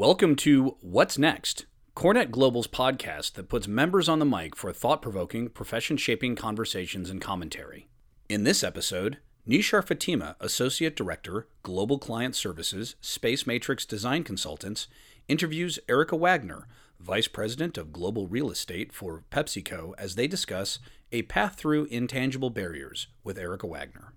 Welcome to What's Next, CoreNet Global's podcast that puts members on the mic for thought provoking, profession shaping conversations and commentary. In this episode, Nishar Fatima, Associate Director, Global Client Services, Space Matrix Design Consultants, interviews Erica Wagner, Vice President of Global Real Estate for PepsiCo, as they discuss a path through intangible barriers with Erica Wagner.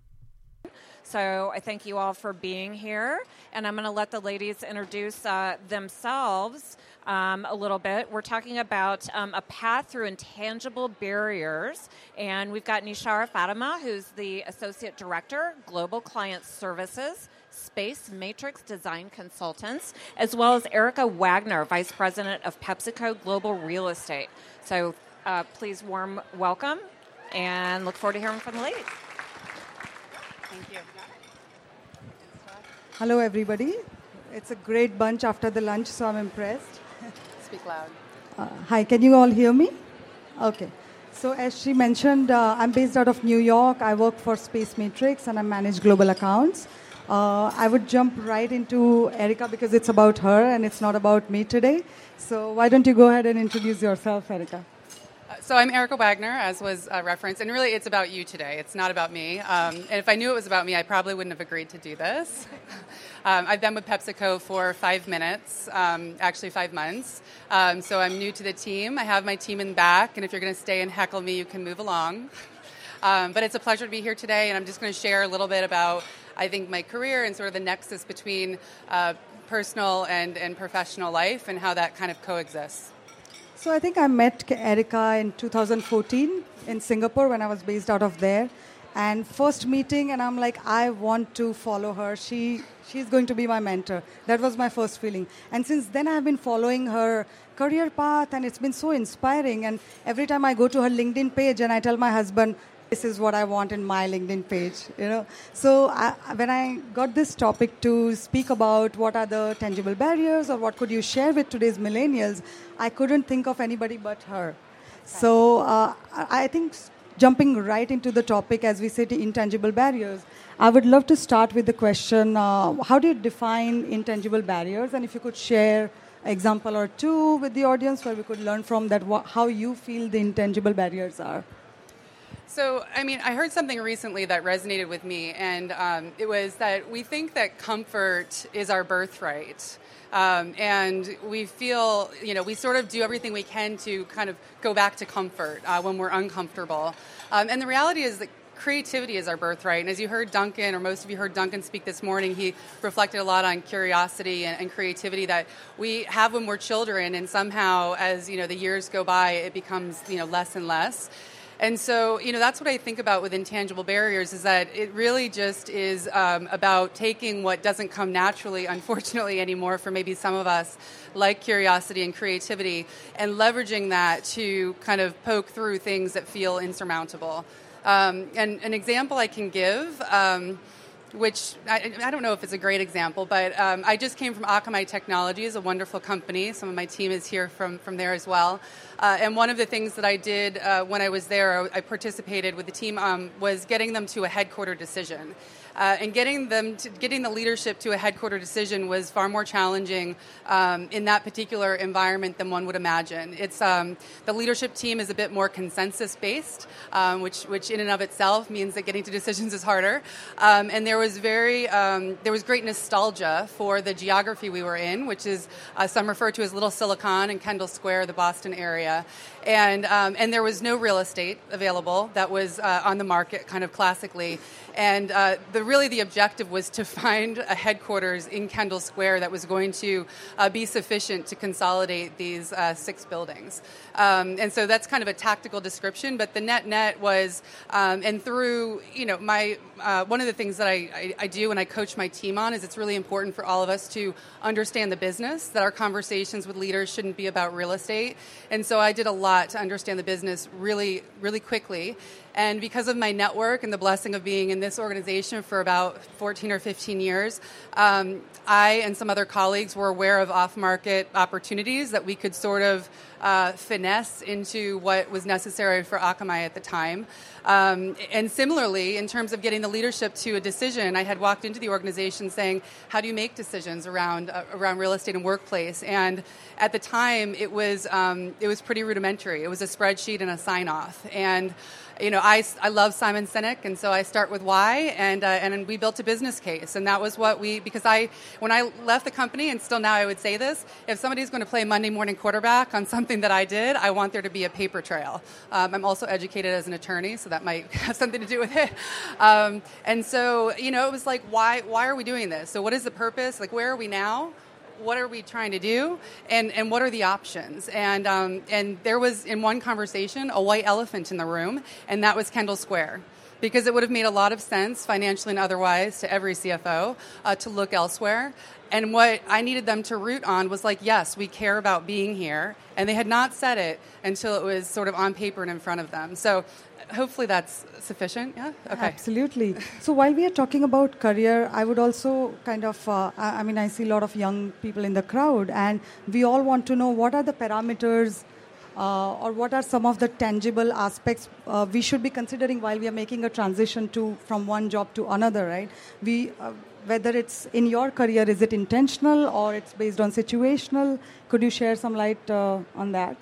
So I thank you all for being here, and I'm going to let the ladies introduce uh, themselves um, a little bit. We're talking about um, a path through intangible barriers, and we've got Nishara Fatima, who's the Associate Director, Global Client Services. Space Matrix Design Consultants, as well as Erica Wagner, Vice President of PepsiCo Global Real Estate. So uh, please warm welcome and look forward to hearing from the ladies. Thank you. Hello, everybody. It's a great bunch after the lunch, so I'm impressed. Speak loud. Uh, hi, can you all hear me? Okay. So, as she mentioned, uh, I'm based out of New York. I work for Space Matrix and I manage global accounts. Uh, I would jump right into Erica because it's about her and it's not about me today. So, why don't you go ahead and introduce yourself, Erica? So I'm Erica Wagner, as was uh, referenced, and really it's about you today. It's not about me. Um, and if I knew it was about me, I probably wouldn't have agreed to do this. um, I've been with PepsiCo for five minutes, um, actually five months. Um, so I'm new to the team. I have my team in back, and if you're going to stay and heckle me, you can move along. Um, but it's a pleasure to be here today, and I'm just going to share a little bit about, I think, my career and sort of the nexus between uh, personal and, and professional life and how that kind of coexists. So I think I met Erica in 2014 in Singapore when I was based out of there. And first meeting, and I'm like, I want to follow her. She she's going to be my mentor. That was my first feeling. And since then, I've been following her career path, and it's been so inspiring. And every time I go to her LinkedIn page, and I tell my husband, this is what I want in my LinkedIn page, you know. So I, when I got this topic to speak about what are the tangible barriers or what could you share with today's millennials, I couldn't think of anybody but her. So uh, I think jumping right into the topic as we say intangible barriers, I would love to start with the question: uh, How do you define intangible barriers? And if you could share example or two with the audience where we could learn from that wh- how you feel the intangible barriers are. So, I mean, I heard something recently that resonated with me, and um, it was that we think that comfort is our birthright. Um, and we feel, you know, we sort of do everything we can to kind of go back to comfort uh, when we're uncomfortable. Um, and the reality is that creativity is our birthright. And as you heard Duncan, or most of you heard Duncan speak this morning, he reflected a lot on curiosity and, and, creativity that we have when we're children, and somehow as you know the years go by, it becomes you know less and less. And so, you know, that's what I think about with intangible barriers is that it really just is um, about taking what doesn't come naturally, unfortunately, anymore for maybe some of us, like curiosity and creativity, and leveraging that to kind of poke through things that feel insurmountable. Um, and an example I can give. Um, which I, I, don't know if it's a great example, but um, I just came from Akamai Technologies, a wonderful company. Some of my team is here from, from there as well. Uh, and one of the things that I did uh, when I was there, I participated with the team, um, was getting them to a headquarter decision. Uh, and getting them to, getting the leadership to a headquarter decision was far more challenging um, in that particular environment than one would imagine. It's um, the leadership team is a bit more consensus based, um, which which in and of itself means that getting to decisions is harder. Um, and there was very um, there was great nostalgia for the geography we were in, which is uh, some refer to as Little Silicon and Kendall Square, the Boston area, and um, and there was no real estate available that was uh, on the market, kind of classically. And uh, the, really, the objective was to find a headquarters in Kendall Square that was going to uh, be sufficient to consolidate these uh, six buildings. Um, and so that's kind of a tactical description. But the net net was, um, and through you know my uh, one of the things that I, I, I do and I coach my team on is it's really important for all of us to understand the business. That our conversations with leaders shouldn't be about real estate. And so I did a lot to understand the business really really quickly And because of my network and the blessing of being in this organization for about 14 or 15 years, um, I and some other colleagues were aware of off market opportunities that we could sort of uh, finesse into what was necessary for Akamai at the time. Um, and similarly, in terms of getting the leadership to a decision, I had walked into the organization saying, "How do you make decisions around uh, around real estate and workplace?" And at the time, it was um, it was pretty rudimentary. It was a spreadsheet and a sign off, and you know, I, I love Simon Sinek, and so I start with why, and uh, and we built a business case, and that was what we because I when I left the company, and still now I would say this: if somebody's going to play Monday morning quarterback on something that I did, I want there to be a paper trail. Um, I'm also educated as an attorney, so that might have something to do with it. Um, and so you know, it was like, why why are we doing this? So what is the purpose? Like, where are we now? What are we trying to do and, and what are the options? And, um, and there was in one conversation a white elephant in the room and that was kendall square. Because it would have made a lot of sense financially and otherwise to every cfo uh, to look elsewhere. And what i needed them to root on was like yes we care about being here. And they had not said it until it was sort of on paper and in front of them. So hopefully that's sufficient. Yeah. Okay. Absolutely. so while we are talking about career, I would also kind of, uh, I, mean, I see a lot of young people in the crowd, and we all want to know what are the parameters. Uh, or what are some of the tangible aspects uh, we should be considering while we are making a transition to from one job to another right we uh, whether it's in your career is it intentional or it's based on situational could you share some light uh, on that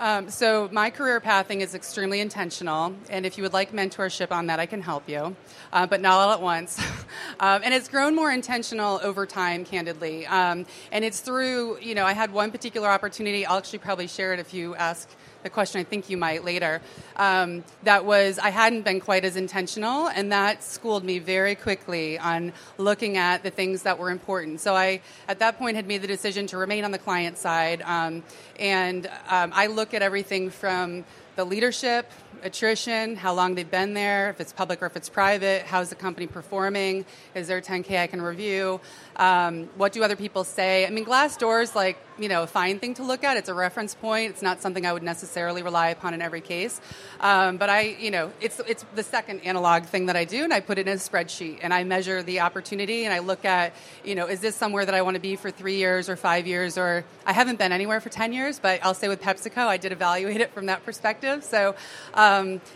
um, so my career pathing is extremely intentional, and if you would like mentorship on that, I can help you, uh, but not all at once. um, and it's grown more intentional over time, candidly. Um, and it's through, you know, I had one particular opportunity. I'll actually probably share it if you ask the question I think you might later. Um, that was, I hadn't been quite as intentional, and that schooled me very quickly on looking at the things that were important. So I, at that point, had made the decision to remain on the client side, um, and um, I look at everything from the leadership, attrition, how long they've been there, if it's public or if it's private, how's the company performing, is there a 10K I can review, um, what do other people say? I mean, Glassdoor is like, you know, a fine thing to look at. It's a reference point. It's not something I would necessarily rely upon in every case. Um, but I, you know, it's, it's the second analog thing that I do, and I put it in a spreadsheet, and I measure the opportunity, and I look at, you know, is this somewhere that I want to be for three years or five years, or I haven't been anywhere for 10 years, but I'll say with PepsiCo, I did evaluate it from that perspective. So,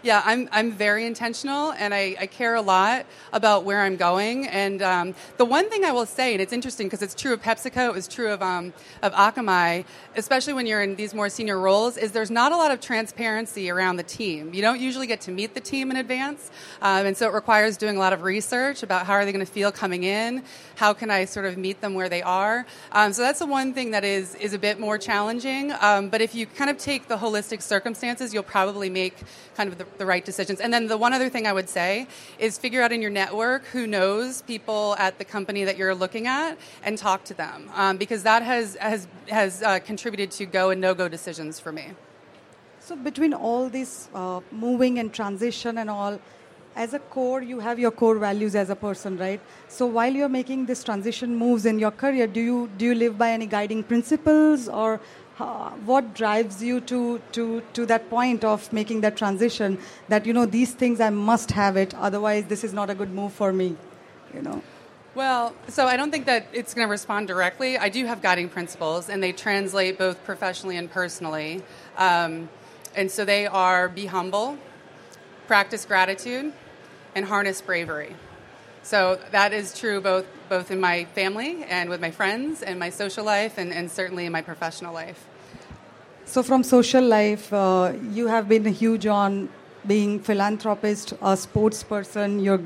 yeah, I'm, I'm very intentional, and I, I, care a lot about where I'm going. And um, the one thing I will say, and it's interesting because it's true of PepsiCo, it was true of, um, of Akamai, especially when you're in these more senior roles, is there's not a lot of transparency around the team. You don't usually get to meet the team in advance, um, and so it requires doing a lot of research about how are they going to feel coming in, how can I sort of meet them where they are. Um, so that's the one thing that is is a bit more challenging. Um, but if you kind of take the holistic circumstances, you'll probably make kind of the, the right decisions. And then the one other thing I would say is figure out in your network who knows people at the company that you're looking at and talk to them um, because that has has has uh, contributed to go and no go decisions for me. So between all this uh, moving and transition and all, as a core, you have your core values as a person, right? So while you're making this transition moves in your career, do you do you live by any guiding principles, or what drives you to to to that point of making that transition? That you know these things I must have it, otherwise this is not a good move for me, you know. Well, so I don't think that it's going to respond directly. I do have guiding principles, and they translate both professionally and personally. Um, and so they are be humble, practice gratitude, and harness bravery. So that is true both both in my family and with my friends and my social life and, and certainly in my professional life. So from social life, uh, you have been huge on being philanthropist, a sports person. You're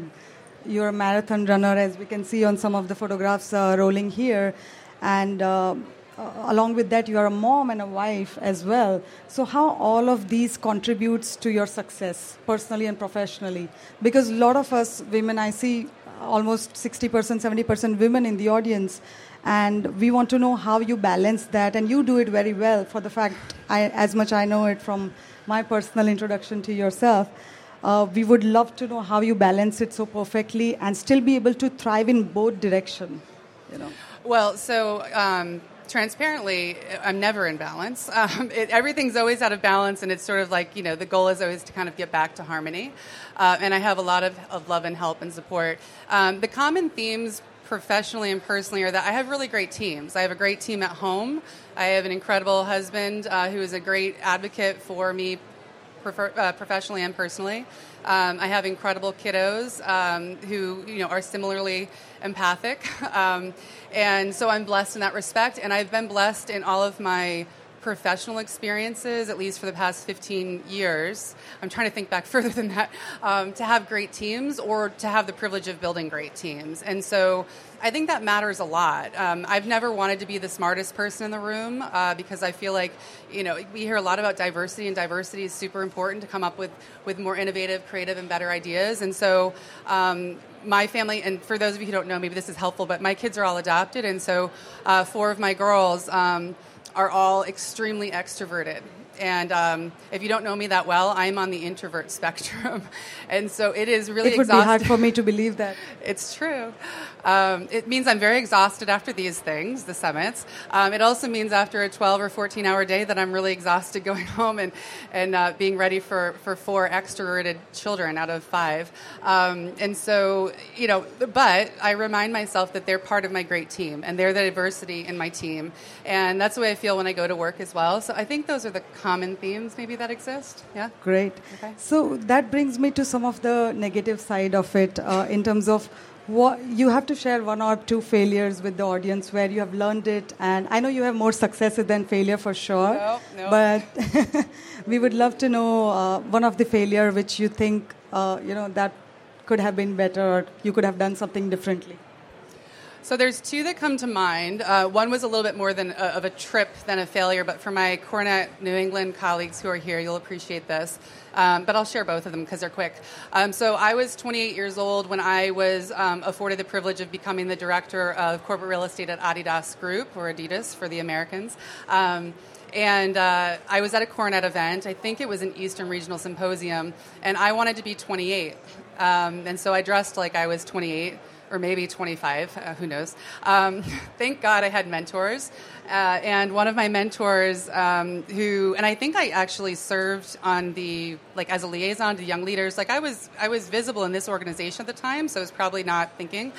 you're a marathon runner, as we can see on some of the photographs uh, rolling here, and. Uh, uh, along with that, you are a mom and a wife as well. So, how all of these contributes to your success personally and professionally? Because a lot of us women, I see almost 60%, 70% women in the audience, and we want to know how you balance that, and you do it very well. For the fact, I, as much I know it from my personal introduction to yourself. Uh, we would love to know how you balance it so perfectly and still be able to thrive in both direction. You know. Well, so um, transparently, I'm never in balance. Um, it, everything's always out of balance, and it's sort of like, you know, the goal is always to kind of get back to harmony. Uh, and I have a lot of, of love and help and support. Um, the common themes professionally and personally are that I have really great teams. I have a great team at home. I have an incredible husband uh, who is a great advocate for me prefer, uh, professionally and personally. Um, I have incredible kiddos um, who you know are similarly empathic, um, and so I'm blessed in that respect. And I've been blessed in all of my professional experiences, at least for the past 15 years, I'm trying to think back further than that, um, to have great teams or to have the privilege of building great teams. And so I think that matters a lot. Um, I've never wanted to be the smartest person in the room uh, because I feel like, you know, we hear a lot about diversity, and diversity is super important to come up with, with more innovative, creative, and better ideas. And so, um, my family, and for those of you who don't know, maybe this is helpful, but my kids are all adopted, and so uh, four of my girls um, are all extremely extroverted. And um, if you don't know me that well, I'm on the introvert spectrum, and so it is really. It would exhausting. be hard for me to believe that. it's true. Um, it means I'm very exhausted after these things, the summits. Um, it also means after a 12 or 14 hour day that I'm really exhausted going home and and uh, being ready for for four extroverted children out of five. Um, and so you know, but I remind myself that they're part of my great team and they're the diversity in my team, and that's the way I feel when I go to work as well. So I think those are the common themes maybe that exist. Yeah. Great. Okay. So that brings me to some of the negative side of it uh, in terms of what you have to share one or two failures with the audience where you have learned it and i know you have more successes than failure for sure Nope, nope. but we would love to know uh, one of the failure which you think uh, you know that could have been better or you could have done something differently So there's two that come to mind. Uh, one was a little bit more than a, of a trip than a failure, but for my CoreNet New England colleagues who are here, you'll appreciate this. Um, but I'll share both of them because they're quick. Um, so I was 28 years old when I was um, afforded the privilege of becoming the director of corporate real estate at Adidas Group, or Adidas for the Americans. Um, and uh, I was at a CoreNet event. I think it was an Eastern Regional Symposium, and I wanted to be 28. Um, and so I dressed like I was 28 or maybe 25, uh, who knows. Um, thank God I had mentors. Uh, and one of my mentors, um, who, and I think I actually served on the, like as a liaison to young leaders, like I was, I was visible in this organization at the time, so I was probably not thinking.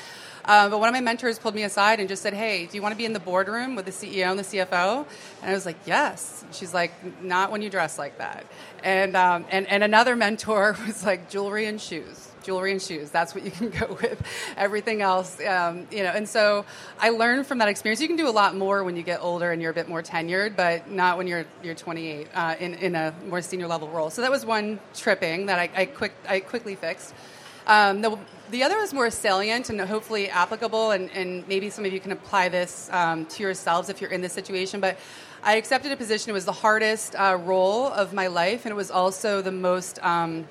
Uh, but one of my mentors pulled me aside and just said, "Hey, do you want to be in the boardroom with the CEO and the CFO?" And I was like, "Yes." She's like, "Not when you dress like that." And um, and and another mentor was like, "Jewelry and shoes." Jewelry and shoes. That's what you can go with. Everything else, um, you know. And so I learned from that experience. You can do a lot more when you get older and you're a bit more tenured, but not when you're you're 28 uh, in in a more senior level role. So that was one tripping that I, I quick I quickly fixed. Um, the, the other is more salient and hopefully applicable, and, and maybe some of you can apply this um, to yourselves if you're in this situation. But I accepted a position. It was the hardest uh, role of my life, and it was also the most um,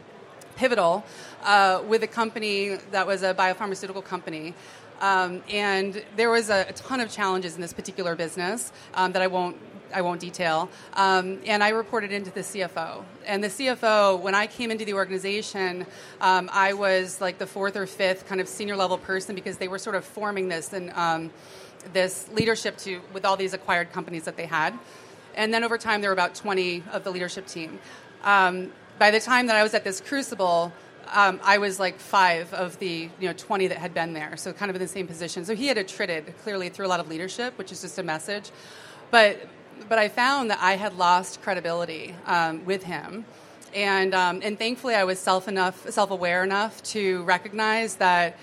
pivotal uh, with a company that was a biopharmaceutical company. Um, and there was a, a, ton of challenges in this particular business um, that I won't I won't detail. Um, and I reported into the CFO. And the CFO, when I came into the organization, um, I was like the fourth or fifth kind of senior level person because they were sort of forming this and um, this leadership to with all these acquired companies that they had. And then over time, there were about 20 of the leadership team. By the time that I was at this crucible, um, I was like five of the you know 20 that had been there, so kind of in the same position. So he had attrited clearly through a lot of leadership, which is just a message. But but I found that I had lost credibility um, with him, and um, and thankfully I was self enough self aware enough to recognize that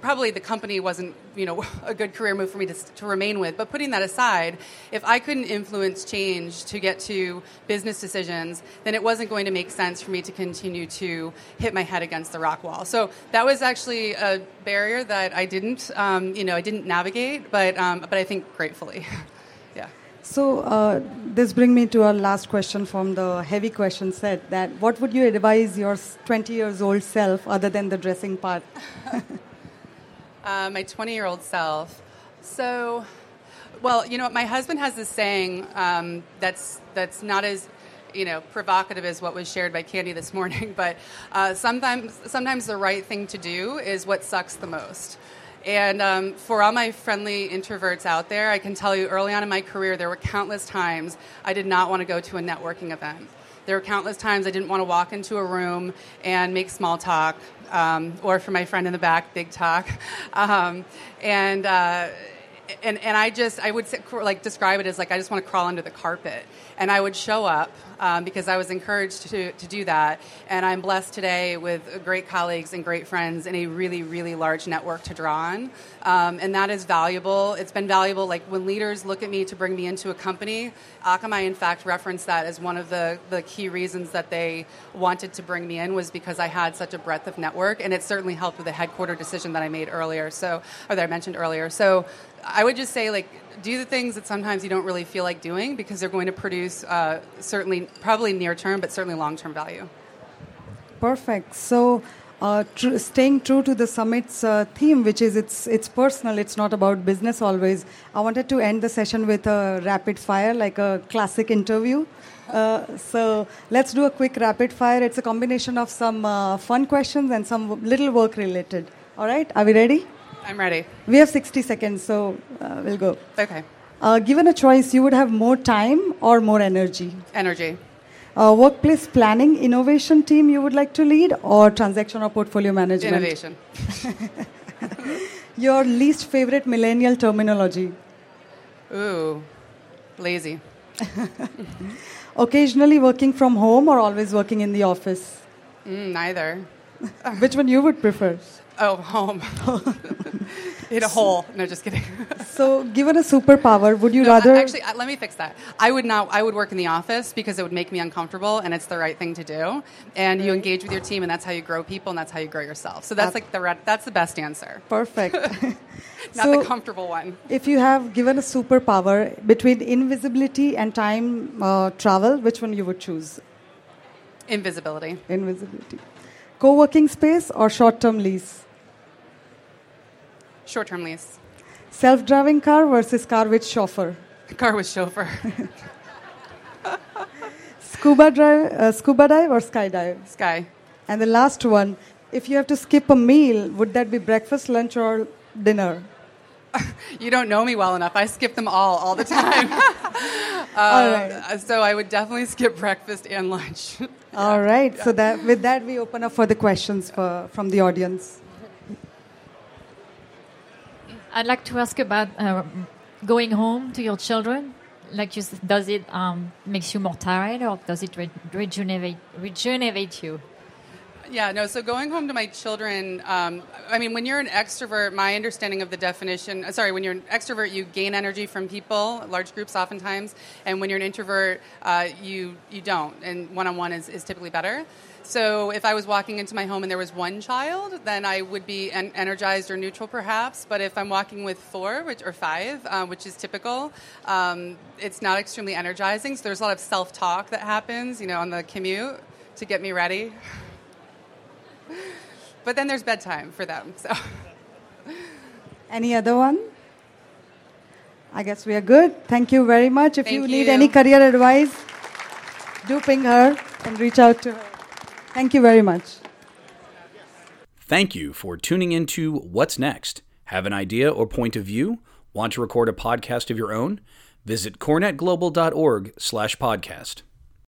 probably the company wasn't you know a good career move for me to, to remain with but putting that aside if i couldn't influence change to get to business decisions then it wasn't going to make sense for me to continue to hit my head against the rock wall. So that was actually a barrier that i didn't um, you know i didn't navigate but um, but i think gratefully. Yeah. So uh, this brings me to our last question from the heavy question set that what would you advise your 20 years old self other than the dressing part uh, my 20 year old self. So, well, you know what? My husband has this saying um, that's, that's not as you know provocative as what was shared by Candy this morning, but uh, sometimes sometimes the right thing to do is what sucks the most. And um, for all my friendly introverts out there, I can tell you early on in my career, there were countless times I did not want to go to a networking event. There were countless times I didn't want to walk into a room and make small talk, um, or for my friend in the back, big talk. Um, and uh, and, and I just I would like describe it as like I just want to crawl under the carpet and I would show up um, because I was encouraged to, to do that. And I'm blessed today with great colleagues and great friends and a really, really large network to draw on. Um, and that is valuable. It's been valuable. Like when leaders look at me to bring me into a company, Akamai, in fact, referenced that as one of the, the key reasons that they wanted to bring me in was because I had such a breadth of network. And it certainly helped with the headquarter decision that I made earlier, so, or that I mentioned earlier. So I would just say, like, do the things that sometimes you don't really feel like doing because they're going to produce uh, certainly, probably near term, but certainly long term value. Perfect. So, uh, tr- staying true to the summit's uh, theme, which is it's it's personal, it's not about business always. I wanted to end the session with a rapid fire, like a classic interview. Uh, so let's do a quick rapid fire. It's a combination of some uh, fun questions and some little work related. All right, are we ready? I'm ready. We have 60 seconds, so uh, we'll go. Okay. Uh, given a choice, you would have more time or more energy? Energy. Uh, workplace planning, innovation team you would like to lead, or transaction or portfolio management? Innovation. Your least favorite millennial terminology? Ooh, lazy. Occasionally working from home or always working in the office? Mm, neither. Which one you would prefer? Oh, home. In a hole. No, just kidding. so, given a superpower, would you no, rather? Actually, let me fix that. I would not. I would work in the office because it would make me uncomfortable, and it's the right thing to do. And you engage with your team, and that's how you grow people, and that's how you grow yourself. So that's like the that's the best answer. Perfect. not so, the comfortable one. If you have given a superpower between invisibility and time uh, travel, which one you would choose? Invisibility. Invisibility. Co-working space or short-term lease? Short term lease. Self driving car versus car with chauffeur? Car with chauffeur. scuba, drive, uh, scuba dive or skydive? Sky. And the last one if you have to skip a meal, would that be breakfast, lunch, or dinner? you don't know me well enough. I skip them all all the time. uh, all right. So I would definitely skip breakfast and lunch. yeah. All right. Yeah. So that with that we open up for the questions for, from the audience. I'd like to ask about uh, going home to your children. Like, does it um, makes you more tired, or does it re- regenerate you? Yeah, no. So going home to my children, um, I mean, when you're an extrovert, my understanding of the definition, uh, sorry, when you're an extrovert, you gain energy from people, large groups oftentimes, and when you're an introvert, uh, you you don't, and one on one is is typically better. So if I was walking into my home and there was one child, then I would be en- energized or neutral perhaps. But if I'm walking with four which, or five, uh, which is typical, um, it's not extremely energizing. So there's a lot of self talk that happens, you know, on the commute to get me ready. But then there's bedtime for them. So. Any other one? I guess we are good. Thank you very much. If you you. need any career advice, do ping her and reach out to her. Thank you very much. Thank you for tuning into What's Next. Have an idea or point of view? Want to record a podcast of your own? Visit corenetglobal.org slash podcast.